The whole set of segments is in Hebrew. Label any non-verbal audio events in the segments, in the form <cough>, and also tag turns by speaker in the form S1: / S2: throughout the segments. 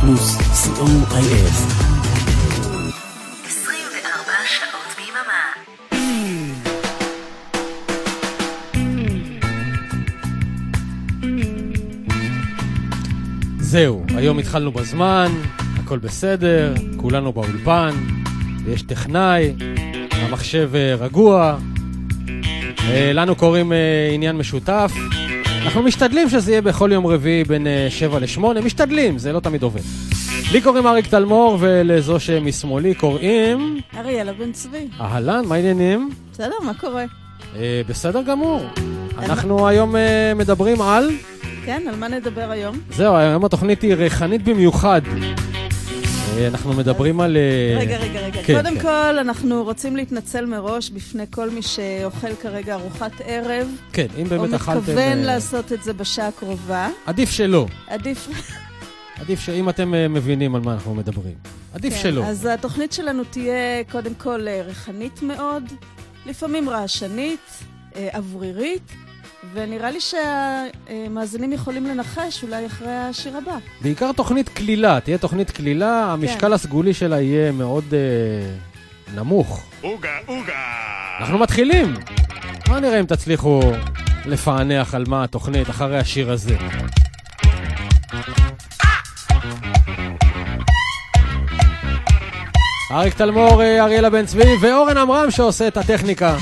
S1: פלוס, co.il.
S2: 24 שעות ביממה.
S3: זהו, היום התחלנו בזמן, הכל בסדר, כולנו באולפן, יש טכנאי, המחשב אה, רגוע, אה, לנו קוראים אה, עניין משותף. אנחנו משתדלים שזה יהיה בכל יום רביעי בין 7 ל-8, משתדלים, זה לא תמיד עובד. לי קוראים אריק תלמור, ולזו שמשמאלי קוראים...
S4: אריאלה בן צבי.
S3: אהלן, מה העניינים?
S4: בסדר, מה קורה?
S3: אה, בסדר גמור. אנחנו היום אה, מדברים על...
S4: כן, על מה נדבר היום?
S3: זהו, היום התוכנית היא ריחנית במיוחד. אה, אנחנו מדברים על... אה,
S4: רגע, רגע, רגע.
S3: כן,
S4: קודם
S3: כן.
S4: כל, אנחנו רוצים להתנצל מראש בפני כל מי שאוכל כרגע ארוחת ערב,
S3: כן, אם
S4: או
S3: באמת אכלתם...
S4: מתכוון
S3: אה,
S4: לעשות את זה בשעה הקרובה.
S3: עדיף שלא.
S4: עדיף...
S3: עדיף שאם אתם מבינים על מה אנחנו מדברים. עדיף
S4: כן,
S3: שלא.
S4: אז התוכנית שלנו תהיה קודם כל ריחנית מאוד, לפעמים רעשנית, אוורירית, ונראה לי שהמאזינים יכולים לנחש אולי אחרי השיר הבא.
S3: בעיקר תוכנית קלילה, תהיה תוכנית קלילה, המשקל הסגולי שלה יהיה מאוד אה, נמוך.
S5: אוגה, אוגה!
S3: אנחנו מתחילים! בואו נראה אם תצליחו לפענח על מה התוכנית אחרי השיר הזה. אריק תלמור, אה, אריאלה בן צבי ואורן עמרם שעושה את הטכניקה.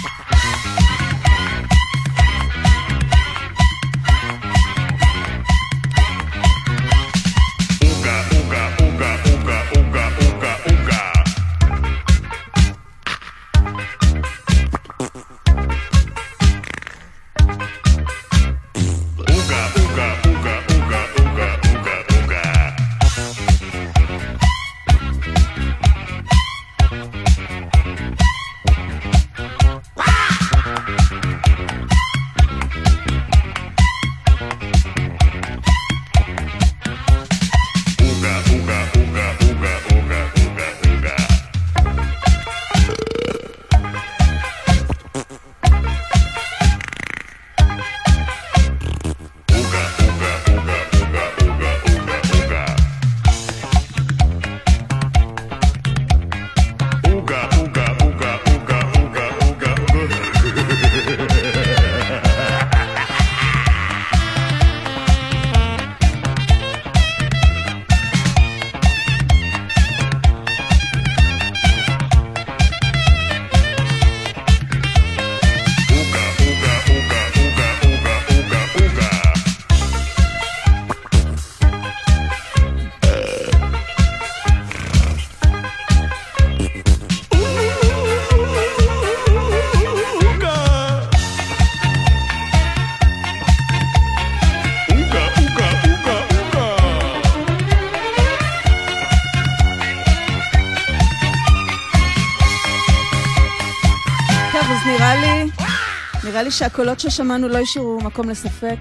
S4: נראה לי שהקולות ששמענו לא השאירו מקום לספק.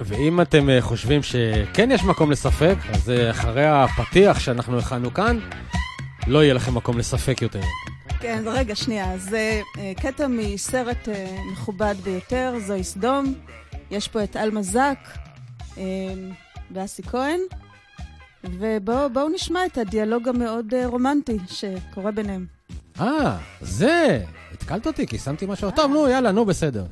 S3: ואם אתם אה, חושבים שכן יש מקום לספק, אז אה, אחרי הפתיח שאנחנו הכנו כאן, לא יהיה לכם מקום לספק יותר.
S4: כן, רגע, שנייה. זה אה, קטע מסרט מכובד ביותר, זוהי סדום. יש פה את עלמה זק ואסי כהן, ובואו בואו נשמע את הדיאלוג המאוד רומנטי שקורה ביניהם.
S3: אה, זה! התקלת אותי כי שמתי משהו... טוב, נו, יאללה, נו, בסדר.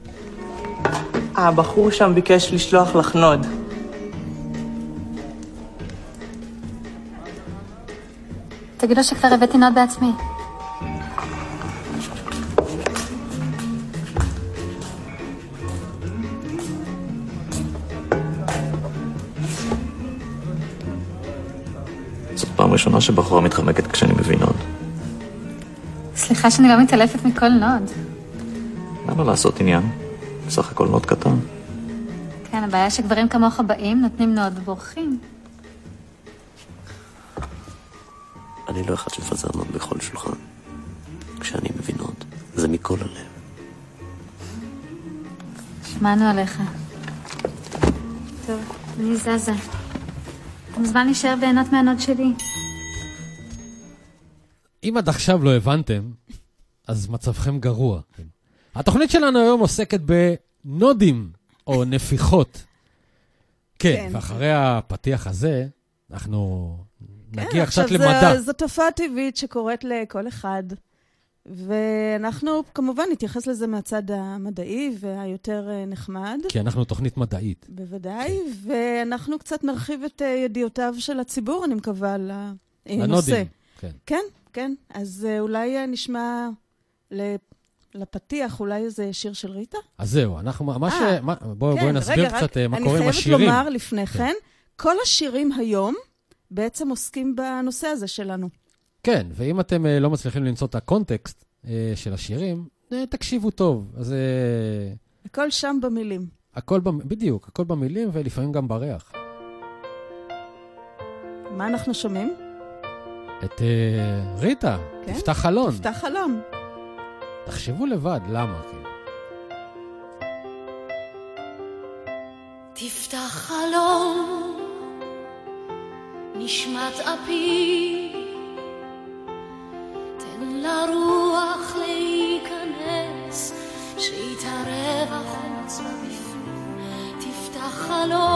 S6: הבחור שם ביקש לשלוח לך נוד.
S7: תגיד לו שכבר הבאתי נוד בעצמי.
S8: זאת פעם ראשונה שבחורה מתחמקת כשאני מביא נוד.
S7: סליחה שאני לא מתעלפת מכל נוד.
S8: למה לעשות עניין? בסך הכל נוד קטן.
S7: כן, הבעיה שגברים כמוך באים, נותנים נוד ובורחים.
S1: אני לא אחד שמפזר נוד בכל שולחן. כשאני מביא נוד, זה מכל הלב.
S7: שמענו עליך. טוב, אני זזה. אתה מוזמן להישאר ליהנות מהנוד שלי.
S3: אם עד עכשיו לא הבנתם, אז מצבכם גרוע. כן. התוכנית שלנו היום עוסקת בנודים, או נפיחות. כן,
S4: כן.
S3: ואחרי הפתיח הזה, אנחנו נגיע קצת
S4: עכשיו,
S3: למדע.
S4: זו, זו תופעה טבעית שקורית לכל אחד, ואנחנו כמובן נתייחס לזה מהצד המדעי והיותר אה, נחמד.
S3: כי אנחנו תוכנית מדעית.
S4: בוודאי, ואנחנו קצת נרחיב את אה, ידיעותיו של הציבור, אני מקווה, לנושא.
S3: לנודים. כן.
S4: כן, כן. אז אה, אולי אה, נשמע ל- לפתיח, אולי איזה שיר של ריטה?
S3: אז זהו, אנחנו, מה ש...
S4: אה,
S3: מה- בואו
S4: כן,
S3: בואי נסביר
S4: רגע,
S3: קצת מה קורה עם
S4: אני
S3: השירים.
S4: חייבת לומר לפני כן, כל השירים היום בעצם עוסקים בנושא הזה שלנו.
S3: כן, ואם אתם לא מצליחים למצוא את הקונטקסט של השירים, תקשיבו טוב. אז
S4: הכל שם במילים.
S3: הכל, במ- בדיוק, הכל במילים ולפעמים גם בריח.
S4: מה אנחנו שומעים?
S3: את אה, ריטה,
S4: כן?
S3: תפתח חלון.
S4: תפתח חלום.
S3: תחשבו לבד, למה? כאילו.
S9: תפתח חלום, נשמת אפי, תן לרוח להיכנס, שיתערב החוץ ובפנים, תפתח חלום,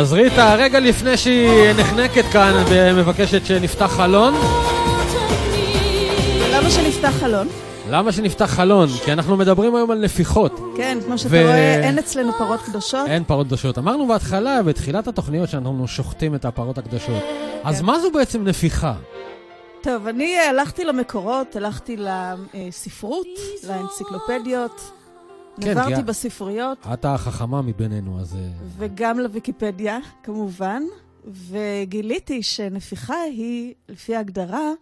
S3: אז ריטה, רגע לפני שהיא נחנקת כאן ומבקשת שנפתח חלון,
S4: למה שנפתח חלון?
S3: למה שנפתח חלון? כי אנחנו מדברים היום על נפיחות.
S4: כן, כמו שאתה
S3: ו-
S4: רואה, אין אצלנו פרות קדושות.
S3: אין פרות קדושות. אמרנו בהתחלה, בתחילת התוכניות, שאנחנו שוחטים את הפרות הקדושות. אז
S4: כן.
S3: מה זו בעצם נפיחה?
S4: טוב, אני אה, הלכתי למקורות, הלכתי לספרות, לאנציקלופדיות,
S3: כן, כי
S4: נברתי
S3: ה-
S4: בספריות,
S3: את החכמה מבינינו, אז... אה,
S4: וגם לוויקיפדיה, כמובן, וגיליתי שנפיחה היא, לפי ההגדרה,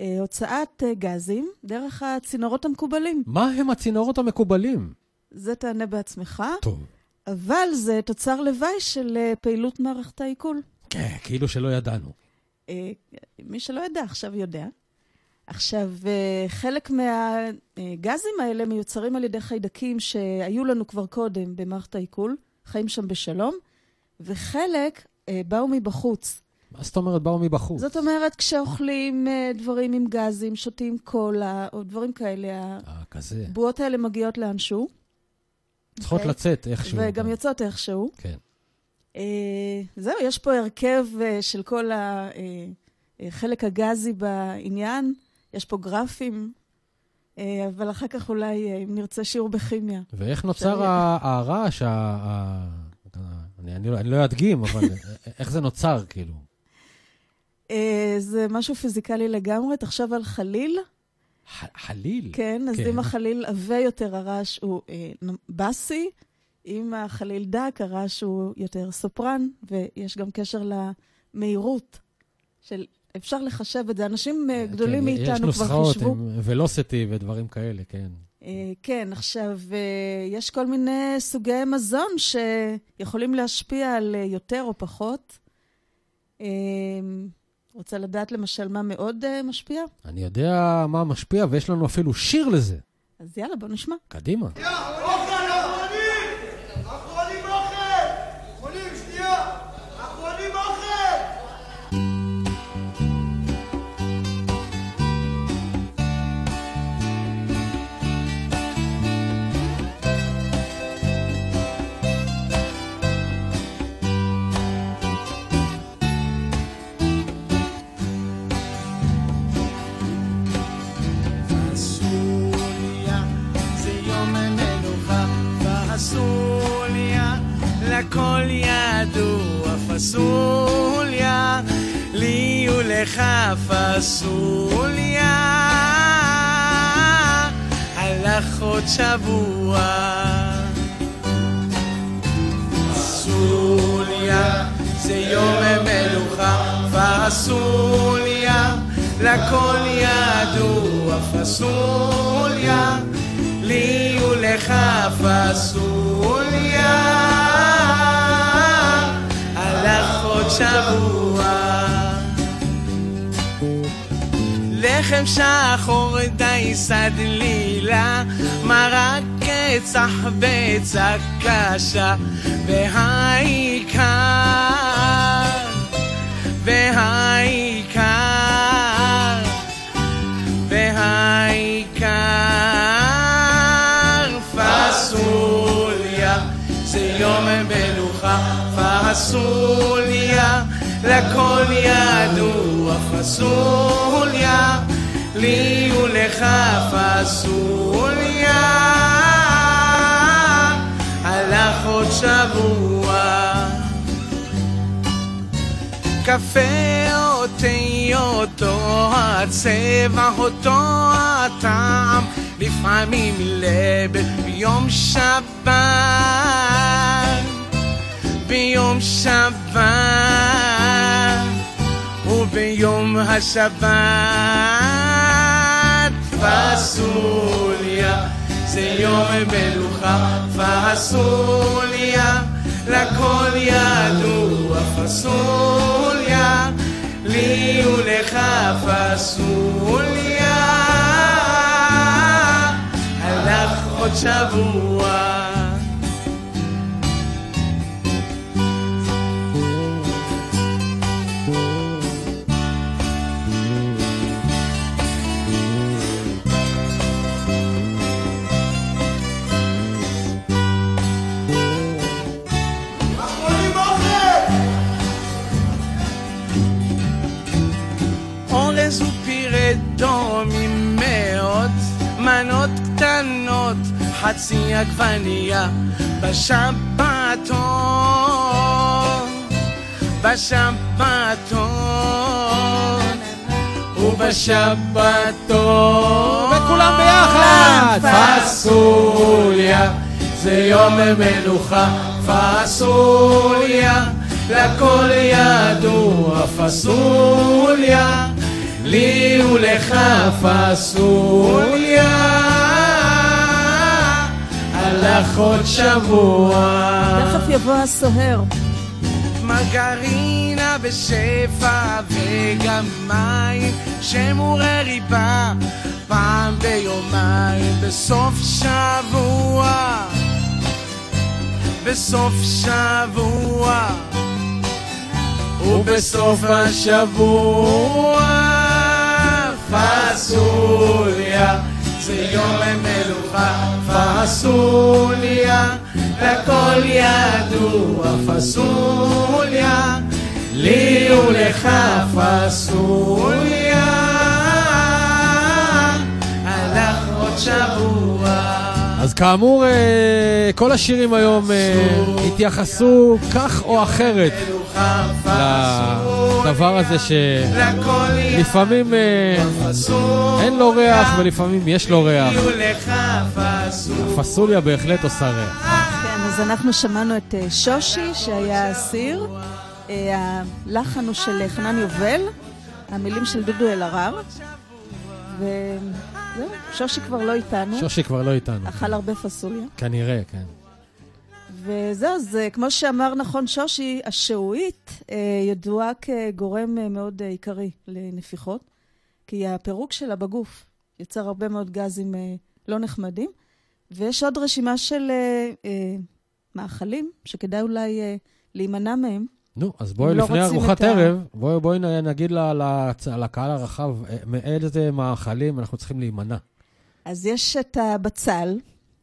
S4: אה, הוצאת אה, גזים דרך הצינורות המקובלים.
S3: מה הם הצינורות המקובלים?
S4: זה תענה בעצמך,
S3: טוב.
S4: אבל זה תוצר לוואי של פעילות מערכת העיכול.
S3: כן, כאילו שלא ידענו.
S4: מי שלא יודע, עכשיו יודע. עכשיו, אה, חלק מהגזים האלה מיוצרים על ידי חיידקים שהיו לנו כבר קודם במערכת העיכול, חיים שם בשלום, וחלק אה, באו מבחוץ.
S3: מה זאת אומרת באו מבחוץ?
S4: זאת אומרת, כשאוכלים אה, דברים עם גזים, שותים קולה, או דברים כאלה. הבועות האלה מגיעות לאנשהו,
S3: צריכות
S4: אוקיי.
S3: לצאת איכשהו.
S4: וגם יוצאות איכשהו.
S3: כן.
S4: אה, זהו, יש פה הרכב אה, של כל החלק הגזי בעניין, יש פה גרפים, אה, אבל אחר כך אולי, אה, אם נרצה שיעור בכימיה.
S3: ואיך נוצר הרעש, אני- לא- אני לא אדגים, אבל <laughs> איך זה נוצר, כאילו?
S4: אה, זה משהו פיזיקלי לגמרי. תחשוב על חליל,
S3: חליל?
S4: כן, אז
S3: כן.
S4: אם החליל עבה יותר, הרעש הוא בסי, אם החליל דק, הרעש הוא יותר סופרן, ויש גם קשר למהירות של... אפשר לחשב את זה. אנשים אה, גדולים
S3: כן, יש
S4: מאיתנו כבר
S3: נוסחאות
S4: חישבו.
S3: עם ולוסיטי ודברים כאלה, כן.
S4: אה, כן, עכשיו, אה, יש כל מיני סוגי מזון שיכולים להשפיע על אה, יותר או פחות. אה, רוצה לדעת למשל מה מאוד אה, משפיע?
S3: אני יודע מה משפיע, ויש לנו אפילו שיר לזה.
S4: אז יאללה, בוא נשמע.
S3: קדימה.
S10: אחרונים
S11: לכל ידוע פסוליה לי ולך פסוליה. הלך עוד שבוע. פסוליה זה יום מנוחה פסוליה לכל ידוע פסוליה לי ולך פסוליה עוד שבוע לחם שחור דייסה דלילה, מרק קצח ביצה קשה, והעיקר, והעיקר, והעיקר פסוליה, זה יום מלוכה, פסוליה, לכל ידוע פסוליה, לי ולך פסוליה, הלך עוד שבוע. קפה אותי אותו הצבע אותו הטעם. לפעמים לב ביום שבת. ביום שבת וביום השבת. פסוליה זה יום מלוכה. פסוליה לכל ידוע. פסוליה לי ולך פסוליה. הלך עוד שבוע חצי עגבנייה בשבתון, בשבתון, ובשבתון.
S3: וכולם ביחד!
S11: פסוליה, זה יום מנוחה, פסוליה, לכל ידוע פסוליה, לי ולך פסוליה, הלך עוד שבוע.
S4: תכף יבוא הסוהר.
S11: מרגרינה בשפע וגם מים שמורי ריבה פעם ביומיים בסוף שבוע בסוף שבוע ובסוף השבוע פסוליה זה יום מלוכה פסוליה לכל ידוע פסוליה לי ולך פסוליה. הלך עוד שבוע
S3: אז כאמור, אה, כל השירים היום אה, התייחסו כך או אחרת לדבר הזה שלפעמים אה, אין לו ריח ולפעמים יש לו ריח. הפסוליה בהחלט עושה ריח.
S4: כן, אז אנחנו שמענו את שושי, שהיה אסיר. הלחן הוא של חנן יובל, המילים של דודו אלהרר. וזהו, שושי כבר לא איתנו.
S3: שושי כבר לא איתנו.
S4: אכל הרבה פסוליה.
S3: כנראה, כן.
S4: וזהו, אז כמו שאמר נכון שושי, השעועית אה, ידועה כגורם אה, מאוד אה, עיקרי לנפיחות, כי הפירוק שלה בגוף יוצר הרבה מאוד גזים אה, לא נחמדים, ויש עוד רשימה של אה, אה, מאכלים שכדאי אולי אה, להימנע מהם.
S3: נו, אז בואי
S4: לא
S3: לפני ארוחת ערב, בואי בואי נגיד לקהל הרחב אה, מאיזה מאכלים אנחנו צריכים להימנע.
S4: אז יש את הבצל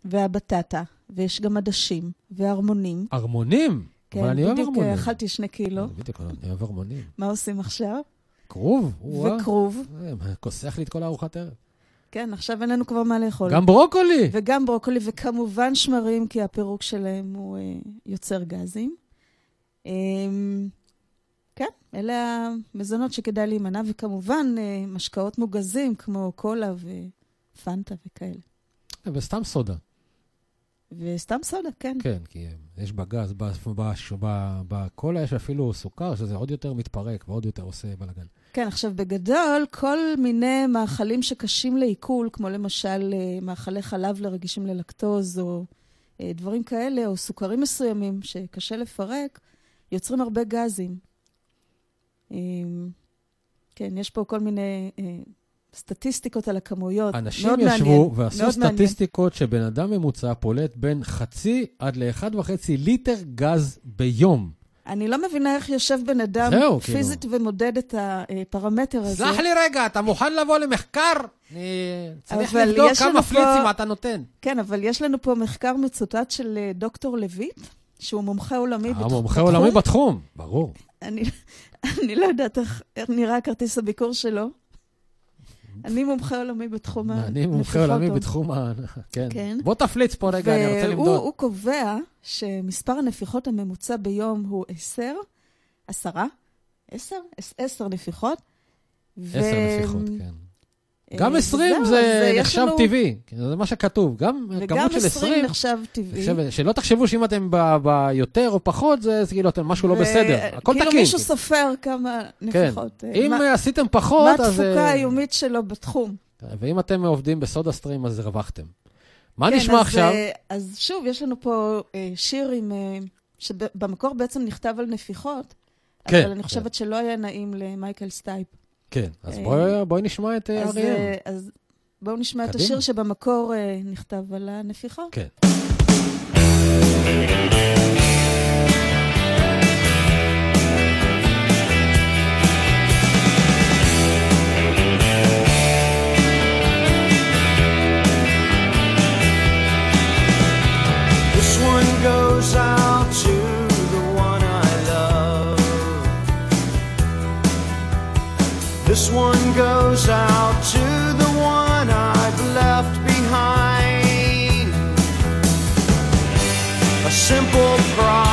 S4: והבטטה, ויש גם עדשים והרמונים.
S3: ארמונים?
S4: כן,
S3: אבל אני אוהב
S4: בדיוק
S3: ארמונים.
S4: אה, אכלתי שני קילו.
S3: בדיוק, אני אוהב ארמונים.
S4: מה עושים עכשיו?
S3: כרוב?
S4: וכרוב.
S3: אה, כוסח לי את כל ארוחת ערב.
S4: כן, עכשיו אין לנו כבר מה לאכול.
S3: גם ברוקולי!
S4: וגם ברוקולי, וכמובן שמרים, כי הפירוק שלהם הוא אה, יוצר גזים. אה, כן, אלה המזונות שכדאי להימנע, וכמובן אה, משקאות מוגזים כמו קולה ופנטה וכאלה.
S3: וסתם סודה.
S4: וסתם סודה, כן.
S3: כן, כי יש בגז, בקולה יש אפילו סוכר, שזה עוד יותר מתפרק ועוד יותר עושה בלאגן.
S4: כן, עכשיו בגדול, כל מיני מאכלים שקשים לעיכול, כמו למשל אה, מאכלי חלב לרגישים ללקטוז, או אה, דברים כאלה, או סוכרים מסוימים שקשה לפרק, יוצרים הרבה גזים. אה, כן, יש פה כל מיני אה, סטטיסטיקות על הכמויות.
S3: אנשים
S4: מאוד
S3: ישבו
S4: מעניין,
S3: ועשו
S4: מאוד מעניין.
S3: סטטיסטיקות שבן אדם ממוצע פולט בין חצי עד לאחד וחצי ליטר גז ביום.
S4: אני לא מבינה איך יושב בן אדם
S3: זהו, כאילו.
S4: פיזית ומודד את הפרמטר הזה.
S3: סלח לי רגע, אתה מוכן לבוא למחקר? אני צריך לבדוק כמה
S4: לנו פה-
S3: פליצים אתה נותן.
S4: כן, אבל יש לנו פה מחקר מצוטט של אה, דוקטור לויט, שהוא מומחה עולמי בתח- בתחום.
S3: המומחה עולמי בתחום, ברור.
S4: אני, אני לא יודעת איך, נראה כרטיס הביקור שלו. אני מומחה עולמי בתחום
S3: אני מומחה עולמי. בתחום ה... כן.
S4: כן.
S3: בוא תפליץ פה רגע, אני רוצה
S4: והוא
S3: למדוד.
S4: הוא קובע שמספר הנפיחות הממוצע ביום הוא עשר, עשרה, עשר? עש- עשר נפיחות. ו-
S3: עשר נפיחות, כן.
S4: אה,
S3: גם 20
S4: וזהו,
S3: זה
S4: אה,
S3: נחשב טבעי, כן, זה מה שכתוב. גם
S4: וגם
S3: כמות של
S4: 20
S3: 20,
S4: נחשב טבעי.
S3: שלא תחשבו שאם אתם ביותר או פחות, זה כאילו אתם משהו לא בסדר. הכל
S4: כאילו
S3: תקין.
S4: מישהו סופר כמה
S3: כן.
S4: נפיחות. אה,
S3: אם
S4: מה-
S3: עשיתם פחות,
S4: מה
S3: אז...
S4: התפוקה
S3: אה,
S4: היומית שלו בתחום?
S3: ואם אתם עובדים בסודה סטרים, אז הרווחתם. מה
S4: כן,
S3: נשמע עכשיו?
S4: אה, אז שוב, יש לנו פה אה, שיר עם... אה, שבמקור בעצם נכתב על נפיחות,
S3: כן,
S4: אבל אני חושבת שלא היה נעים למייקל סטייפ.
S3: כן, אז
S4: אה,
S3: בואי- בואי נשמע את אה,
S4: אז,
S3: אריאל.
S4: אה, אז בואו נשמע את
S3: קדימה.
S4: השיר שבמקור נכתב על הנפיחה.
S3: כן.
S12: goes out to the one I've left behind. A simple cry.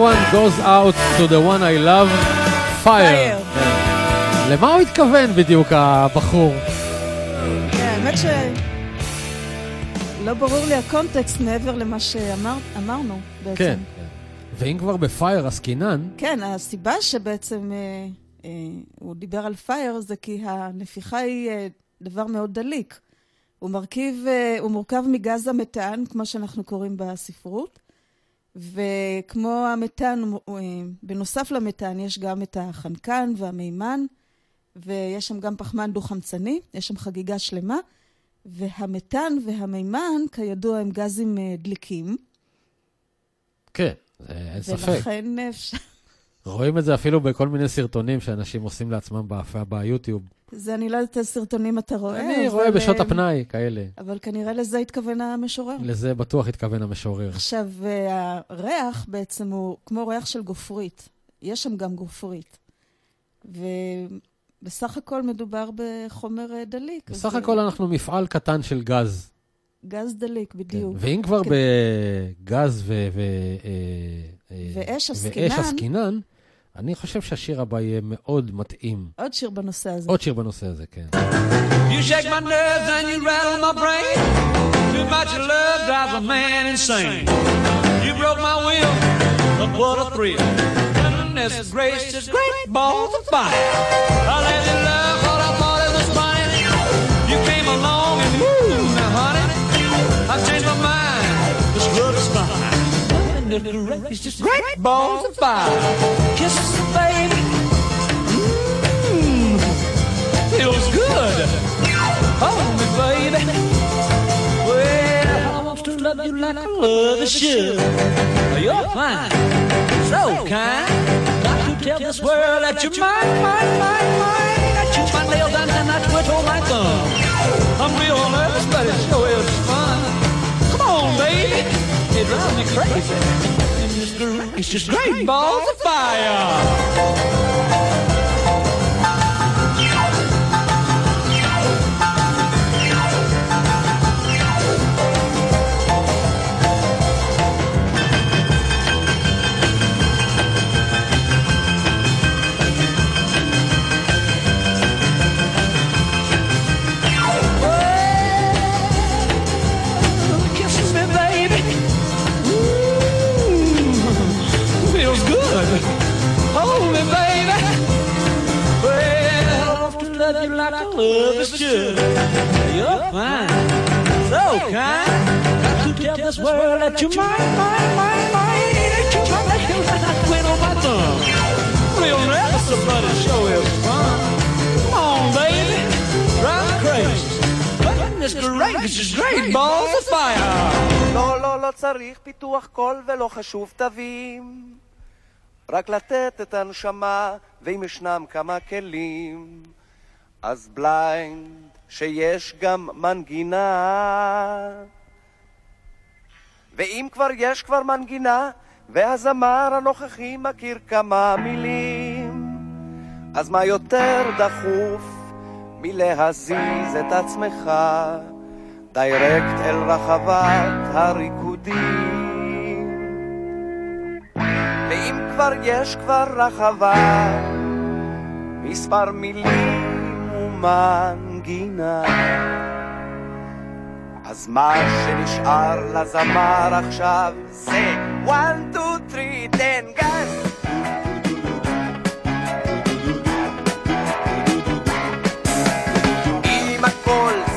S12: One goes out to the one I love,
S3: fire. כן. למה הוא התכוון בדיוק, הבחור?
S4: כן, האמת ש... לא ברור לי הקונטקסט מעבר למה שאמרנו בעצם.
S3: כן. ואם כבר בפייר עסקינן,
S4: כן, הסיבה שבעצם אה, אה, הוא דיבר על פייר זה כי הנפיחה היא אה, דבר מאוד דליק. הוא מרכיב, הוא מורכב מגז המתאן, כמו שאנחנו קוראים בספרות, וכמו המתאן, אה, בנוסף למתאן יש גם את החנקן והמימן, ויש שם גם פחמן דו-חמצני, יש שם חגיגה שלמה, והמתאן והמימן, כידוע, הם גזים אה, דליקים.
S3: כן, אין ספק.
S4: ולכן אפשר...
S3: רואים את זה אפילו בכל מיני סרטונים שאנשים עושים לעצמם בהפעה ביוטיוב.
S4: זה אני לא יודעת איזה סרטונים אתה רואה.
S3: אני
S4: אבל,
S3: רואה בשעות
S4: אה,
S3: הפנאי, כאלה.
S4: אבל כנראה לזה התכוון המשורר.
S3: לזה בטוח התכוון המשורר.
S4: עכשיו, אה, הריח בעצם הוא כמו ריח של גופרית. יש שם גם גופרית. ובסך הכל מדובר בחומר אה, דליק.
S3: בסך
S4: אז,
S3: הכל אנחנו מפעל קטן של גז.
S4: גז דליק, בדיוק.
S3: ואם כבר
S4: כן.
S3: בגז ו... ו-
S4: ואש
S3: ואש
S4: עסקינן.
S3: אני חושב שהשיר הבא יהיה מאוד מתאים.
S4: עוד שיר בנושא הזה.
S3: עוד שיר בנושא הזה, כן.
S13: You shake my nerves and you rattle my brain. Too much love drives a man insane. You broke my will, but what a thrill. Goodness gracious, great balls of fire. I let you love Goodness gracious, great balls of fire. Kisses, baby. Mmm, feels good. Hold me, baby. Well, I want to love you like I love you should. You're fine, so kind. Got to tell this world that you're mine, mine, mine, mine. I chew my nails and I twiddle my thumb. I'm real nervous, but it sure is fun. Come on, baby. It me crazy. And this groove, it's just great balls of fire.
S11: Love is sure. You're fine, so kind. To tell this world that you're mine, mine, mine, mine. Ain't you to kill that queen on my thumb? We'll never somebody show his fun. Come on, baby, drive crazy. Goodness gracious, great balls of fire.
S14: לא, לא, לא צריך פיתוח קול ולא חשוב תווים. רק לתת את הנשמה, ואם ישנם כמה כלים, אז בליינד שיש גם מנגינה. ואם כבר יש כבר מנגינה, והזמר הנוכחי מכיר כמה מילים, אז מה יותר דחוף מלהזיז את עצמך direct אל רחבת הריקודים? ואם כבר יש כבר רחבה, מספר מילים ומנגינה. אז מה שנשאר לזמר עכשיו זה 1, 2, 3, תן גז. עם הכל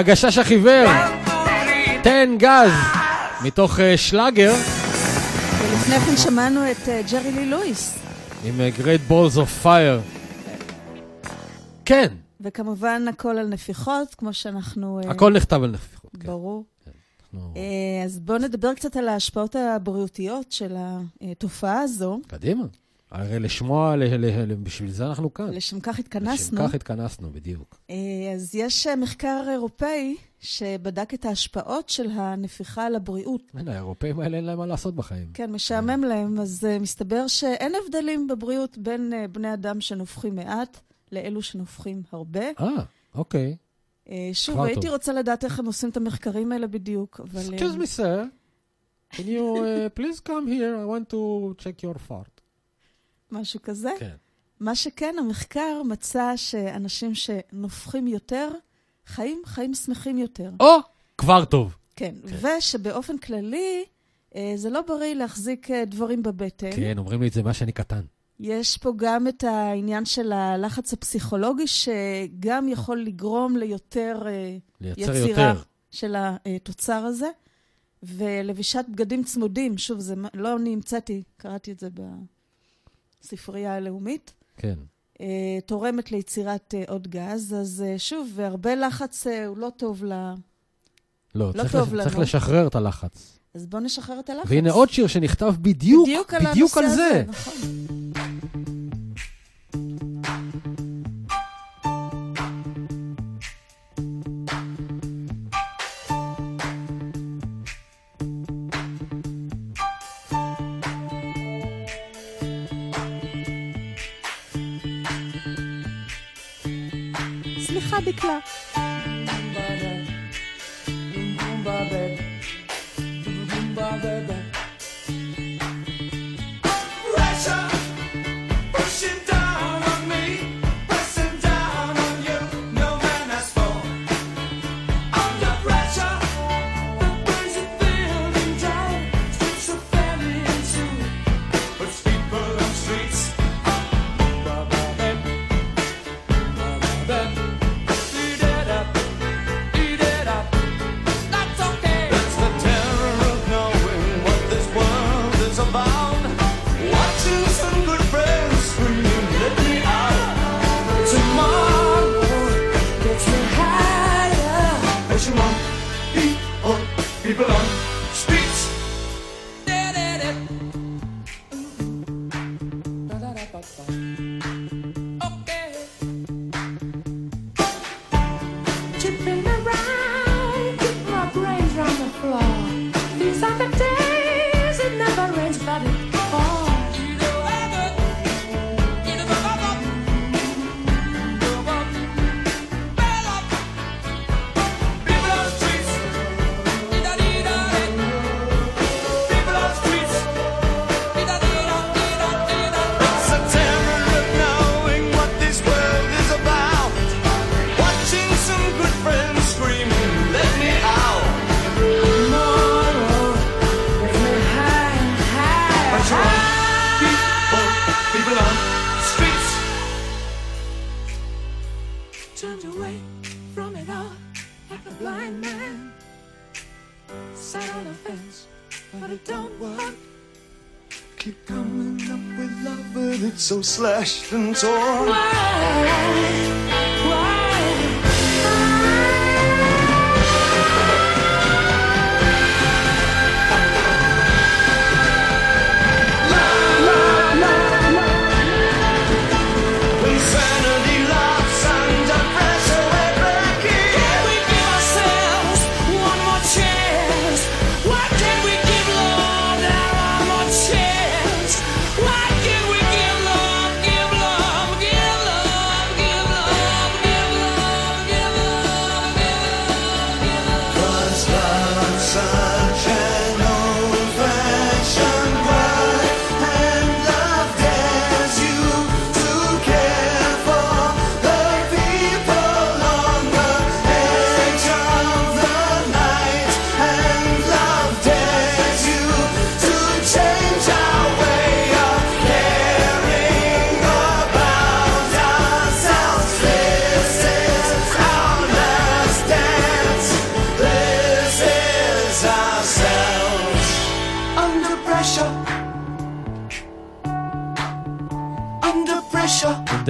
S3: הגשש החיוור, תן גז, מתוך אה, שלאגר
S4: ולפני כן שמענו את אה, ג'רי לי לואיס,
S3: עם אה, Great Balls of Fire. כן,
S4: וכמובן הכל על נפיחות, כמו שאנחנו...
S3: הכל נכתב על נפיחות. כן.
S4: ברור. אה, אז בואו נדבר קצת על ההשפעות הבריאותיות של התופעה הזו.
S3: קדימה. הרי לשמוע, בשביל זה אנחנו כאן.
S4: לשם כך התכנסנו.
S3: לשם כך התכנסנו, בדיוק.
S4: אה, אז יש אה, מחקר אירופאי שבדק את ההשפעות של הנפיחה על הבריאות.
S3: הנה, האירופאים האלה אין להם מה לעשות בחיים.
S4: כן, משעמם להם, אז מסתבר שאין הבדלים בבריאות בין בני אדם שנופחים מעט לאלו שנופחים הרבה.
S3: אה, אוקיי.
S4: שוב, הייתי. רוצה לדעת איך הם עושים את המחקרים האלה בדיוק, אבל...
S3: Excuse me, sir. Can you uh, please come here? I want to check your fart.
S4: משהו כזה.
S3: כן.
S4: מה שכן, המחקר מצא שאנשים שנופחים יותר, חיים חיים שמחים יותר.
S3: או, כבר טוב.
S4: כן, ושבאופן כללי, אה, זה לא בריא להחזיק אה, דברים בבטן.
S3: כן, אומרים לי את זה מה שאני קטן.
S4: יש פה גם את העניין של הלחץ הפסיכולוגי, שגם יכול לגרום ליותר אה, יצירה
S3: יותר.
S4: של התוצר הזה. ולבישת בגדים צמודים, שוב, זה לא אני המצאתי, קראתי את זה הספרייה הלאומית.
S3: כן.
S4: אה, תורמת ליצירת אה, עוד גז, אז אה, שוב, הרבה לחץ הוא לא טוב ל...
S3: לא,
S4: לא
S3: צריך,
S4: טוב
S3: לש... צריך לשחרר את הלחץ.
S4: אז בואו נשחרר את הלחץ.
S3: והנה עוד שיר שנכתב בדיוק,
S4: בדיוק על,
S3: בדיוק על זה.
S4: הזה. נכון.
S12: éclat. slashed and torn.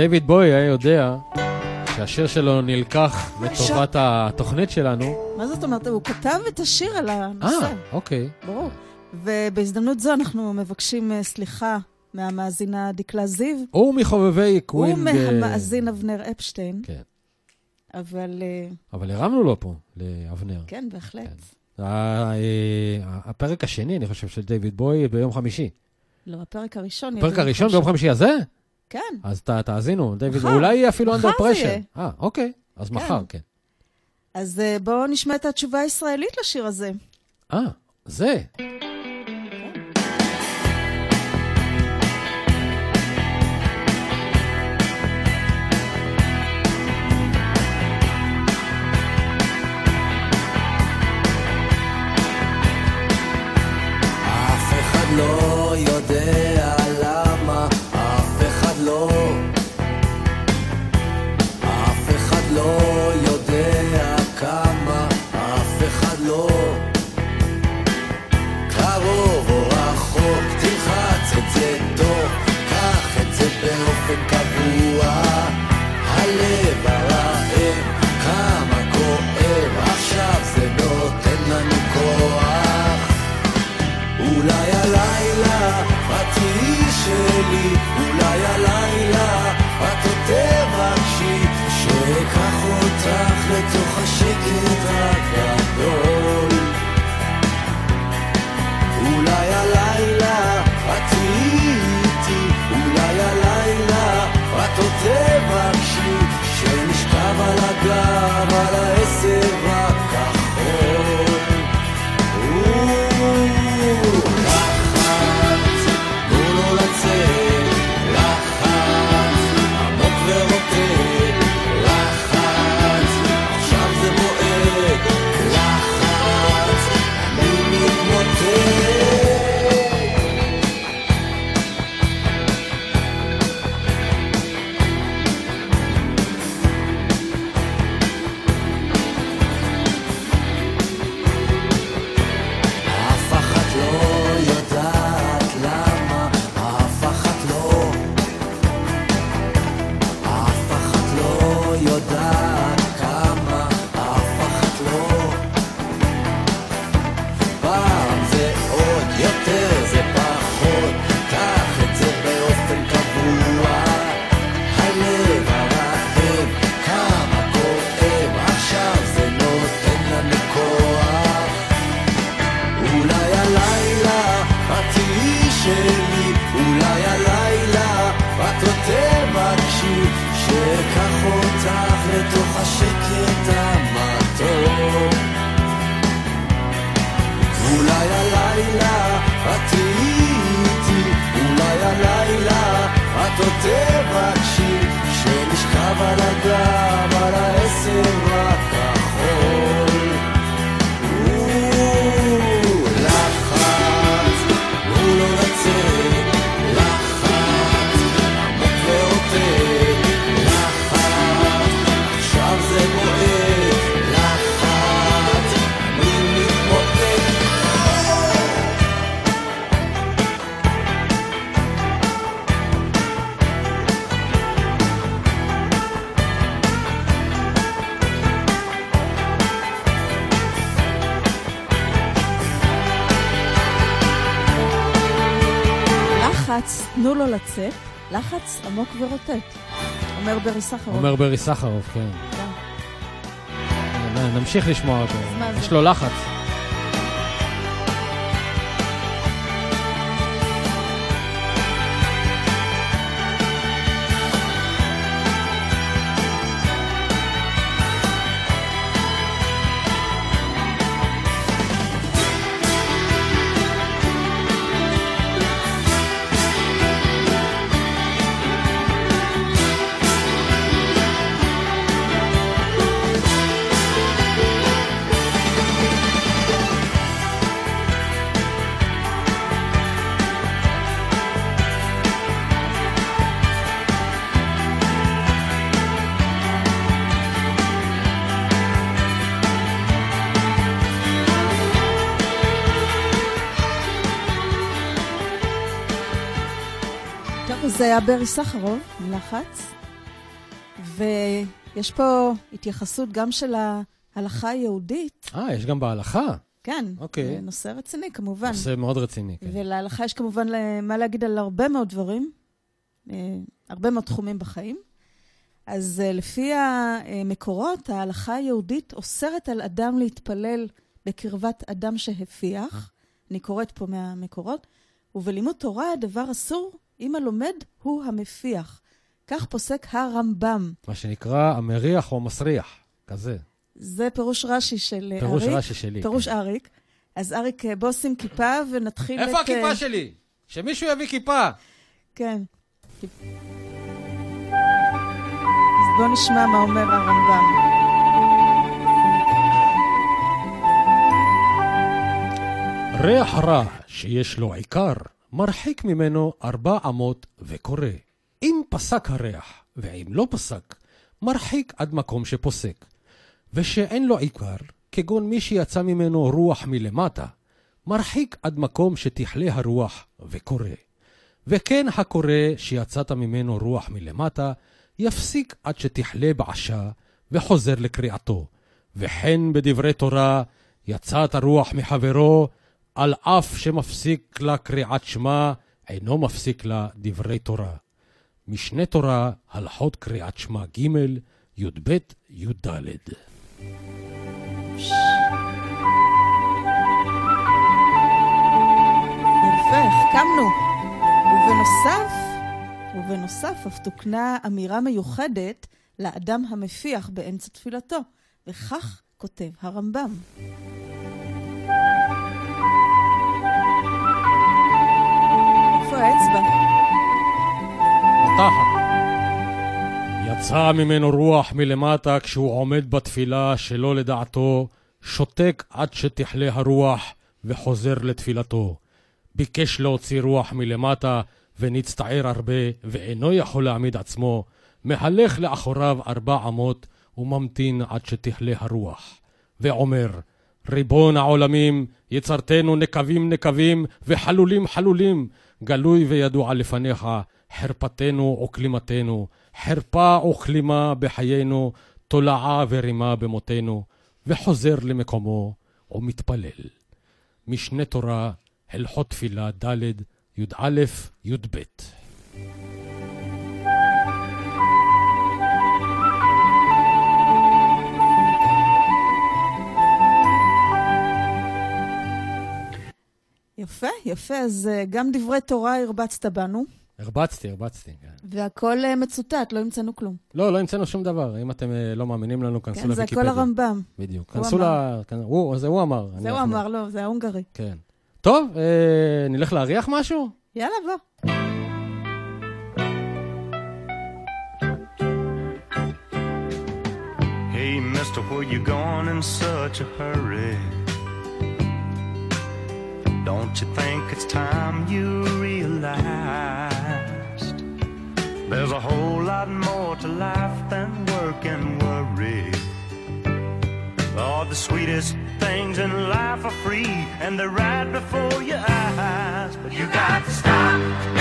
S3: דיוויד בוי היה יודע שהשיר שלו נלקח לטובת התוכנית שלנו.
S4: מה זאת אומרת? הוא כתב את השיר על הנושא.
S3: אה, אוקיי.
S4: ברור. ובהזדמנות זו אנחנו מבקשים אה, סליחה מהמאזינה דקלה זיו.
S3: הוא מחובבי קווין.
S4: הוא מהמאזין אבנר אפשטיין.
S3: כן.
S4: אבל... אה,
S3: אבל הרמנו לו פה, לאבנר.
S4: כן, בהחלט.
S3: כן. אה, הפרק השני, אני חושב, של דיוויד בוי ביום חמישי.
S4: לא, הפרק הראשון.
S3: הפרק הראשון ביום חמישי הזה?
S4: כן.
S3: אז ת, תאזינו, דיוויד, אולי יהיה אפילו under
S4: pressure.
S3: מחר
S4: זה
S3: אה, אוקיי, אז
S4: כן.
S3: מחר, כן.
S4: אז אה, בואו נשמע את התשובה הישראלית לשיר הזה.
S3: אה, זה.
S15: תהיי שלי, אולי הלילה את עוד תבקשי שאקח אותך לתוך השקט המתוק. אולי הלילה את תהיי איתי, אולי הלילה את עוד תבקשי שנשכב על הגב על העשב לו לצאת, לחץ עמוק
S4: ורוטט. אומר ברי סחרוף.
S3: אומר ברי סחרוף, כן. נ- נמשיך לשמוע אותו. יש לו לחץ.
S4: זה היה ברי סחרוב, לחץ. ויש פה התייחסות גם של ההלכה היהודית.
S3: אה, יש גם בהלכה.
S4: כן,
S3: אוקיי.
S4: זה נושא רציני כמובן.
S3: נושא מאוד רציני. כן.
S4: ולהלכה יש כמובן מה להגיד על הרבה מאוד דברים, אה, הרבה מאוד תחומים בחיים. אז אה, לפי המקורות, ההלכה היהודית אוסרת על אדם להתפלל בקרבת אדם שהפיח. אני קוראת פה מהמקורות. ובלימוד תורה הדבר אסור אם הלומד הוא המפיח. כך פוסק הרמב"ם.
S3: מה שנקרא המריח או המסריח, כזה.
S4: זה פירוש רש"י של
S3: פירוש
S4: אריק.
S3: רש"י שלי,
S4: פירוש אריק. אז אריק, אה, בוא שים כיפה ונתחיל את...
S3: איפה הכיפה
S4: אה,
S3: שלי? שמישהו יביא כיפה.
S4: כן. כיפ- אז בוא נשמע מה אומר הרמב"ם.
S3: ריח רע שיש לו עיקר, מרחיק ממנו ארבע אמות וקורא. אם פסק הריח, ואם לא פסק, מרחיק עד מקום שפוסק. ושאין לו עיקר, כגון מי שיצא ממנו רוח מלמטה, מרחיק עד מקום שתכלה הרוח וקורא. וכן הקורא שיצאת ממנו רוח מלמטה, יפסיק עד שתכלה בעשה, וחוזר לקריאתו. וכן בדברי תורה, יצאת רוח מחברו, על אף שמפסיק לה קריאת שמע, אינו מפסיק לה דברי תורה. משנה תורה, הלכות קריאת שמע ג', י"ב, י"ד.
S4: יפה, החכמנו. ובנוסף, ובנוסף אף תוקנה אמירה מיוחדת לאדם המפיח באמצע תפילתו, וכך כותב הרמב"ם.
S3: בתחת. יצא ממנו רוח מלמטה כשהוא עומד בתפילה שלא לדעתו, שותק עד שתכלה הרוח וחוזר לתפילתו. ביקש להוציא רוח מלמטה ונצטער הרבה ואינו יכול להעמיד עצמו, מהלך לאחוריו ארבע אמות וממתין עד שתכלה הרוח. ואומר, ריבון העולמים, יצרתנו נקבים נקבים וחלולים חלולים, גלוי וידוע לפניך, חרפתנו וכלימתנו, חרפה וכלימה בחיינו, תולעה ורימה במותנו, וחוזר למקומו ומתפלל. משנה תורה, הלכות תפילה ד', י"א, י"ב.
S4: יפה, יפה, אז אה, גם דברי תורה הרבצת בנו,
S3: הרבצתי, הרבצתי. כן.
S4: והכל אה, מצוטט, לא המצאנו כלום.
S3: לא, לא המצאנו שום דבר. אם אתם אה, לא מאמינים לנו, כנסו
S4: כן, זה
S3: לוויקיפדיה.
S4: הכל הרמב"ם.
S3: בדיוק.
S4: הוא
S3: כנסו ל... כן, הוא, זה הוא אמר.
S4: זה הוא אמר, לא, זה ההונגרי.
S3: כן. טוב, אה, נלך להריח משהו?
S4: יאללה, בוא.
S5: Hey, mister, where you going in such a hurry? Don't you think it's time you realized there's a whole lot more to life than work and worry? All the sweetest things in life are free and they're right before your eyes. But you got to stop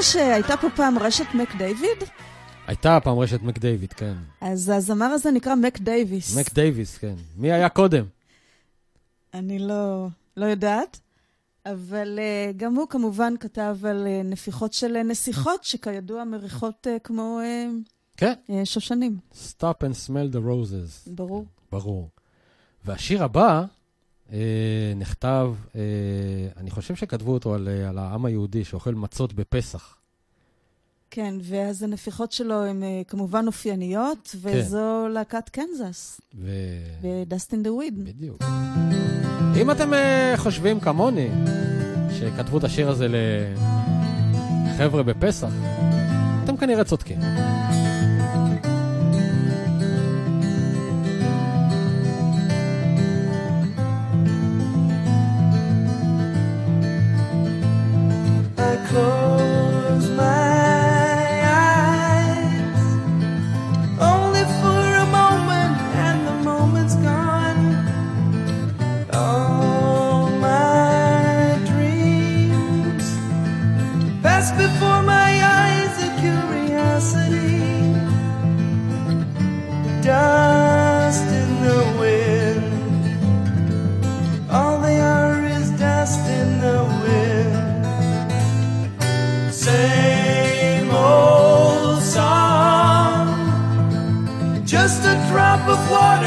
S4: זוכר שהייתה פה פעם רשת מק דיוויד?
S3: הייתה פעם רשת מק דיוויד, כן.
S4: אז הזמר הזה נקרא מק דייוויס.
S3: מק דייוויס, כן. מי היה קודם?
S4: אני לא, לא יודעת, אבל אה, גם הוא כמובן כתב על אה, נפיחות של אה, נסיכות, שכידוע מריחות אה, כמו אה,
S3: כן.
S4: אה, שושנים.
S3: Stop and smell the roses.
S4: ברור.
S3: ברור. והשיר הבא, נכתב, אה, אני חושב שכתבו אותו על, אה, על העם היהודי שאוכל מצות בפסח.
S4: כן, ואז הנפיחות שלו הן אה, כמובן אופייניות, וזו להקת קנזס,
S3: ו...
S4: in the Wind.
S3: בדיוק. אם אתם אה, חושבים כמוני, שכתבו את השיר הזה לחבר'ה בפסח, אתם כנראה צודקים.
S12: Close my drop of water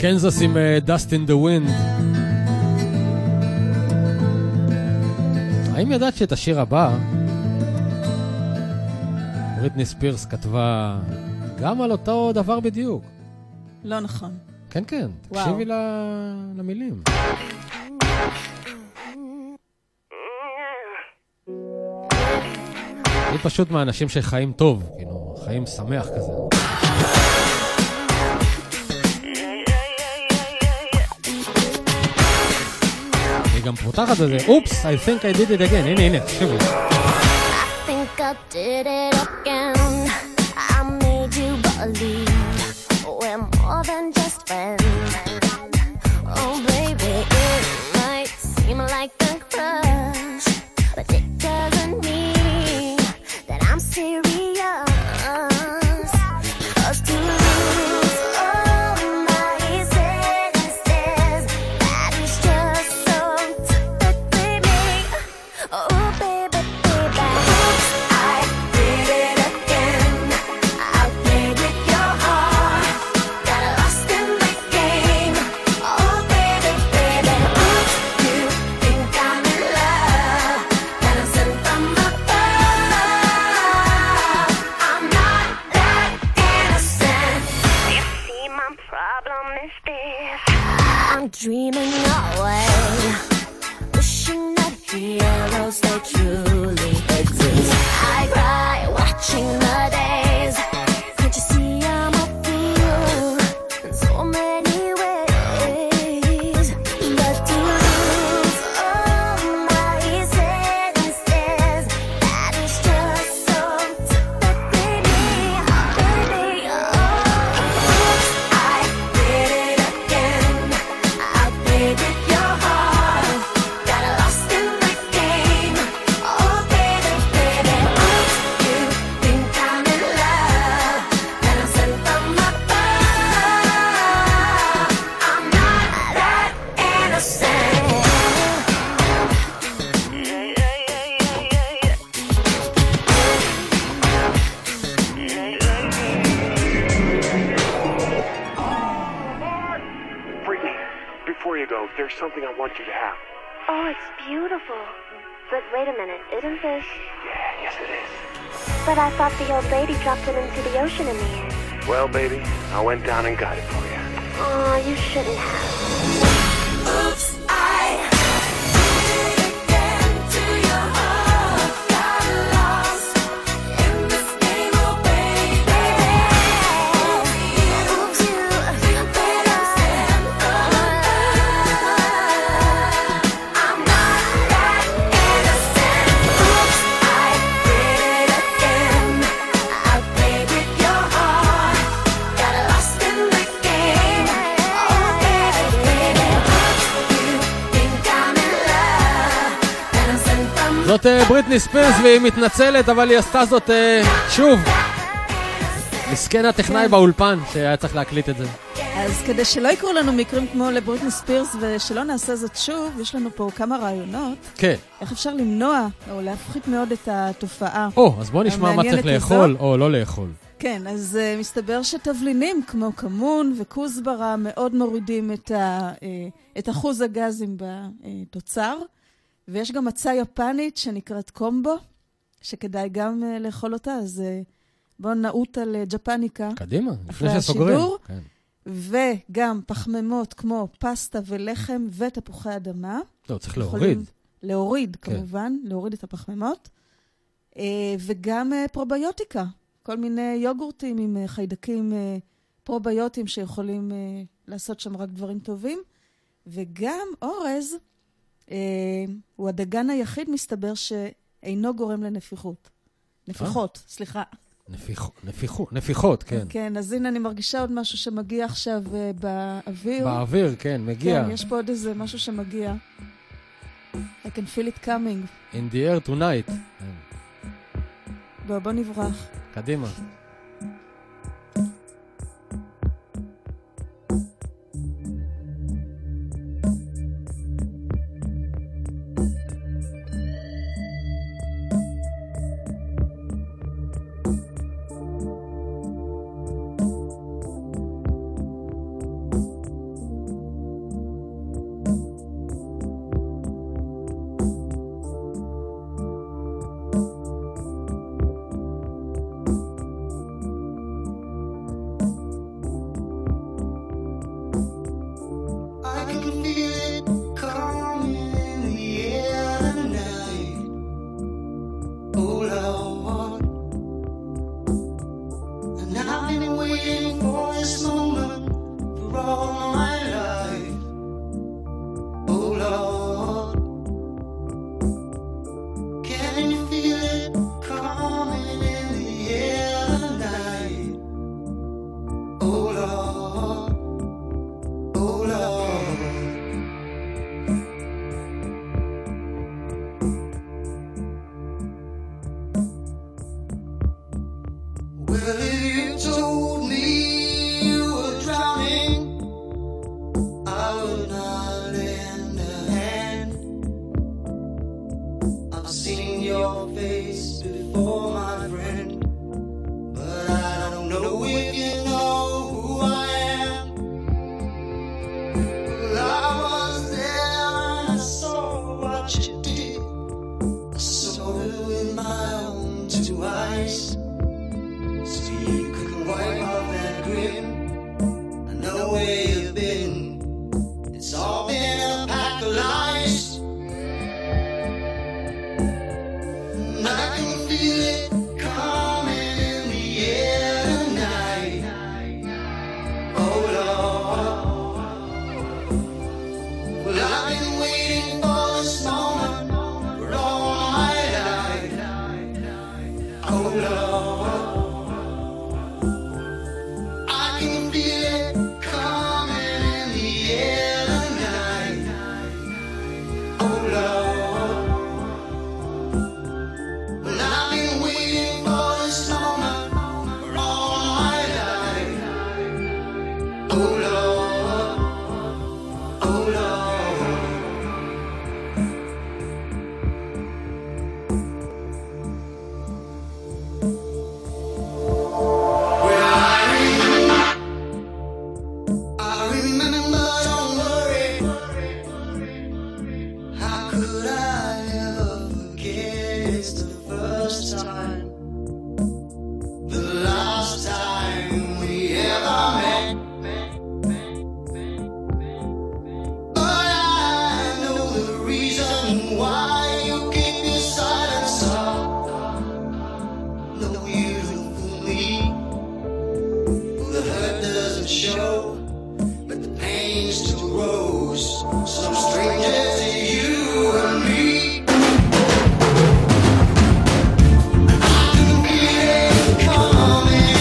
S3: קנזס עם Dust in the Wind. האם ידעת שאת השיר הבא, בריטני ספירס כתבה גם על אותו דבר בדיוק?
S4: לא נכון.
S3: כן, כן. תקשיבי למילים. היא פשוט מהאנשים שחיים טוב, כאילו, חיים שמח כזה. היא גם פותחת בזה, אופס, I think I did it again. הנה, הנה, תקשיבו.
S16: think I did it again. In the end.
S17: Well, baby, I went down and got it for you.
S16: Oh, you shouldn't have.
S3: זאת אה, בריטני ספירס והיא מתנצלת, אבל היא עשתה זאת אה, שוב. מסכן הטכנאי באולפן שהיה צריך להקליט את זה.
S4: אז כדי שלא יקרו לנו מקרים כמו לבריטני ספירס ושלא נעשה זאת שוב, יש לנו פה כמה רעיונות.
S3: כן.
S4: איך אפשר למנוע או להפחית מאוד את התופעה.
S3: או, אז בוא נשמע מה צריך לאכול. או לא לאכול.
S4: כן, אז uh, מסתבר שתבלינים כמו כמון וכוסברה מאוד מורידים את, ה, uh, את אחוז הגזים בתוצר. ויש גם מצה יפנית שנקראת קומבו, שכדאי גם uh, לאכול אותה, אז uh, בואו נעוט על uh, ג'פניקה.
S3: קדימה, לפני שסוגרים. כן.
S4: וגם פחמימות כמו פסטה ולחם ותפוחי אדמה.
S3: לא, צריך להוריד.
S4: להוריד,
S3: כן.
S4: כמובן, להוריד את הפחמימות. אה, וגם אה, פרוביוטיקה, כל מיני יוגורטים עם אה, חיידקים אה, פרוביוטיים שיכולים אה, לעשות שם רק דברים טובים. וגם אורז הוא הדגן היחיד, מסתבר, שאינו גורם לנפיחות. נפיחות, סליחה.
S3: נפיח- נפיחו- נפיחות, כן.
S4: כן, אז הנה אני מרגישה עוד משהו שמגיע עכשיו אה, באוויר.
S3: באוויר, כן, מגיע.
S4: כן, יש פה עוד איזה משהו שמגיע. I can feel it coming.
S3: In the air tonight.
S4: בוא, בוא נברח.
S3: קדימה.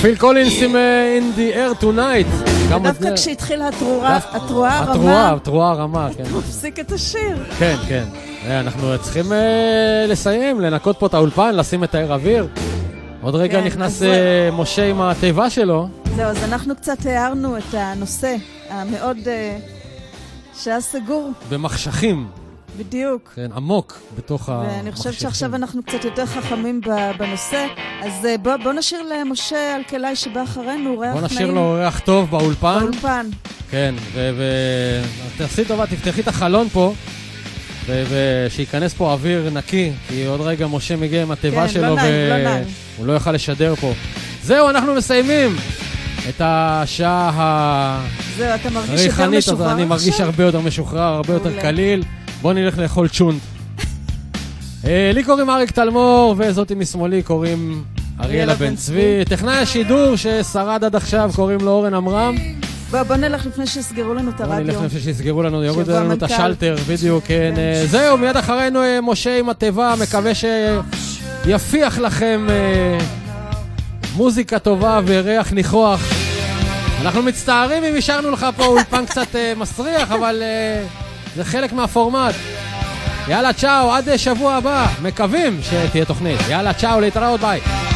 S3: פיל קולינס עם אה, In the Air Tonight.
S4: דווקא כשהתחילה התרועה התרועה
S3: התרועה,
S4: הרמה,
S3: התרועה הרמה, כן. <laughs>
S4: הוא הפסיק את השיר.
S3: כן, כן. אה, אנחנו צריכים אה, לסיים, לנקות פה את האולפן, לשים את האר אוויר. עוד רגע
S4: כן,
S3: נכנס משה עם התיבה שלו.
S4: זהו, אז אנחנו קצת הערנו את הנושא המאוד... שהיה סגור,
S3: במחשכים,
S4: בדיוק.
S3: כן, עמוק בתוך המחשכים.
S4: ואני חושבת שעכשיו אנחנו קצת יותר חכמים בנושא, אז אה, בוא, בוא נשאיר למשה אלקלעי שבא אחרינו, ריח
S3: בוא
S4: נעים.
S3: נשאיר לו ריח טוב באולפן.
S4: באולפן.
S3: כן, ו- תעשי טובה, תפתחי את החלון פה, ו- ושייכנס פה אוויר נקי, כי עוד רגע משה מגיע עם התיבה
S4: כן,
S3: שלו,
S4: לא נעים, לא נעים.
S3: והוא לא יוכל לשדר פה. זהו, אנחנו מסיימים את השעה ה...
S4: זהו, אתה מרגיש יותר
S3: הזאת,
S4: משוחרר
S3: אני מרגיש
S4: עכשיו?
S3: הרבה יותר משוחרר, הרבה יותר. קליל. בוא נלך לאכול צ'ונט. אה, לי קוראים אריק תלמור, וזאתי משמאלי קוראים אריאלה בן צבי. טכנאי השידור ששרד עד עכשיו קוראים לו אורן עמרם.
S4: בוא, בוא נלך לפני שיסגרו לנו את
S3: בוא
S4: הרדיו.
S3: נלך לפני שיסגרו לנו, יורידו לנו את
S4: המנכ"ל.
S3: השלטר, בדיוק, כן. אה, זהו, מיד אחרינו אה, משה עם התיבה, מקווה שיפיח לכם מוזיקה טובה וריח ניחוח. אנחנו מצטערים אם השארנו לך פה אולפן קצת מסריח, אבל זה חלק מהפורמט. יאללה, צ'או, עד שבוע הבא. מקווים שתהיה תוכנית. יאללה, צ'או, להתראות, ביי.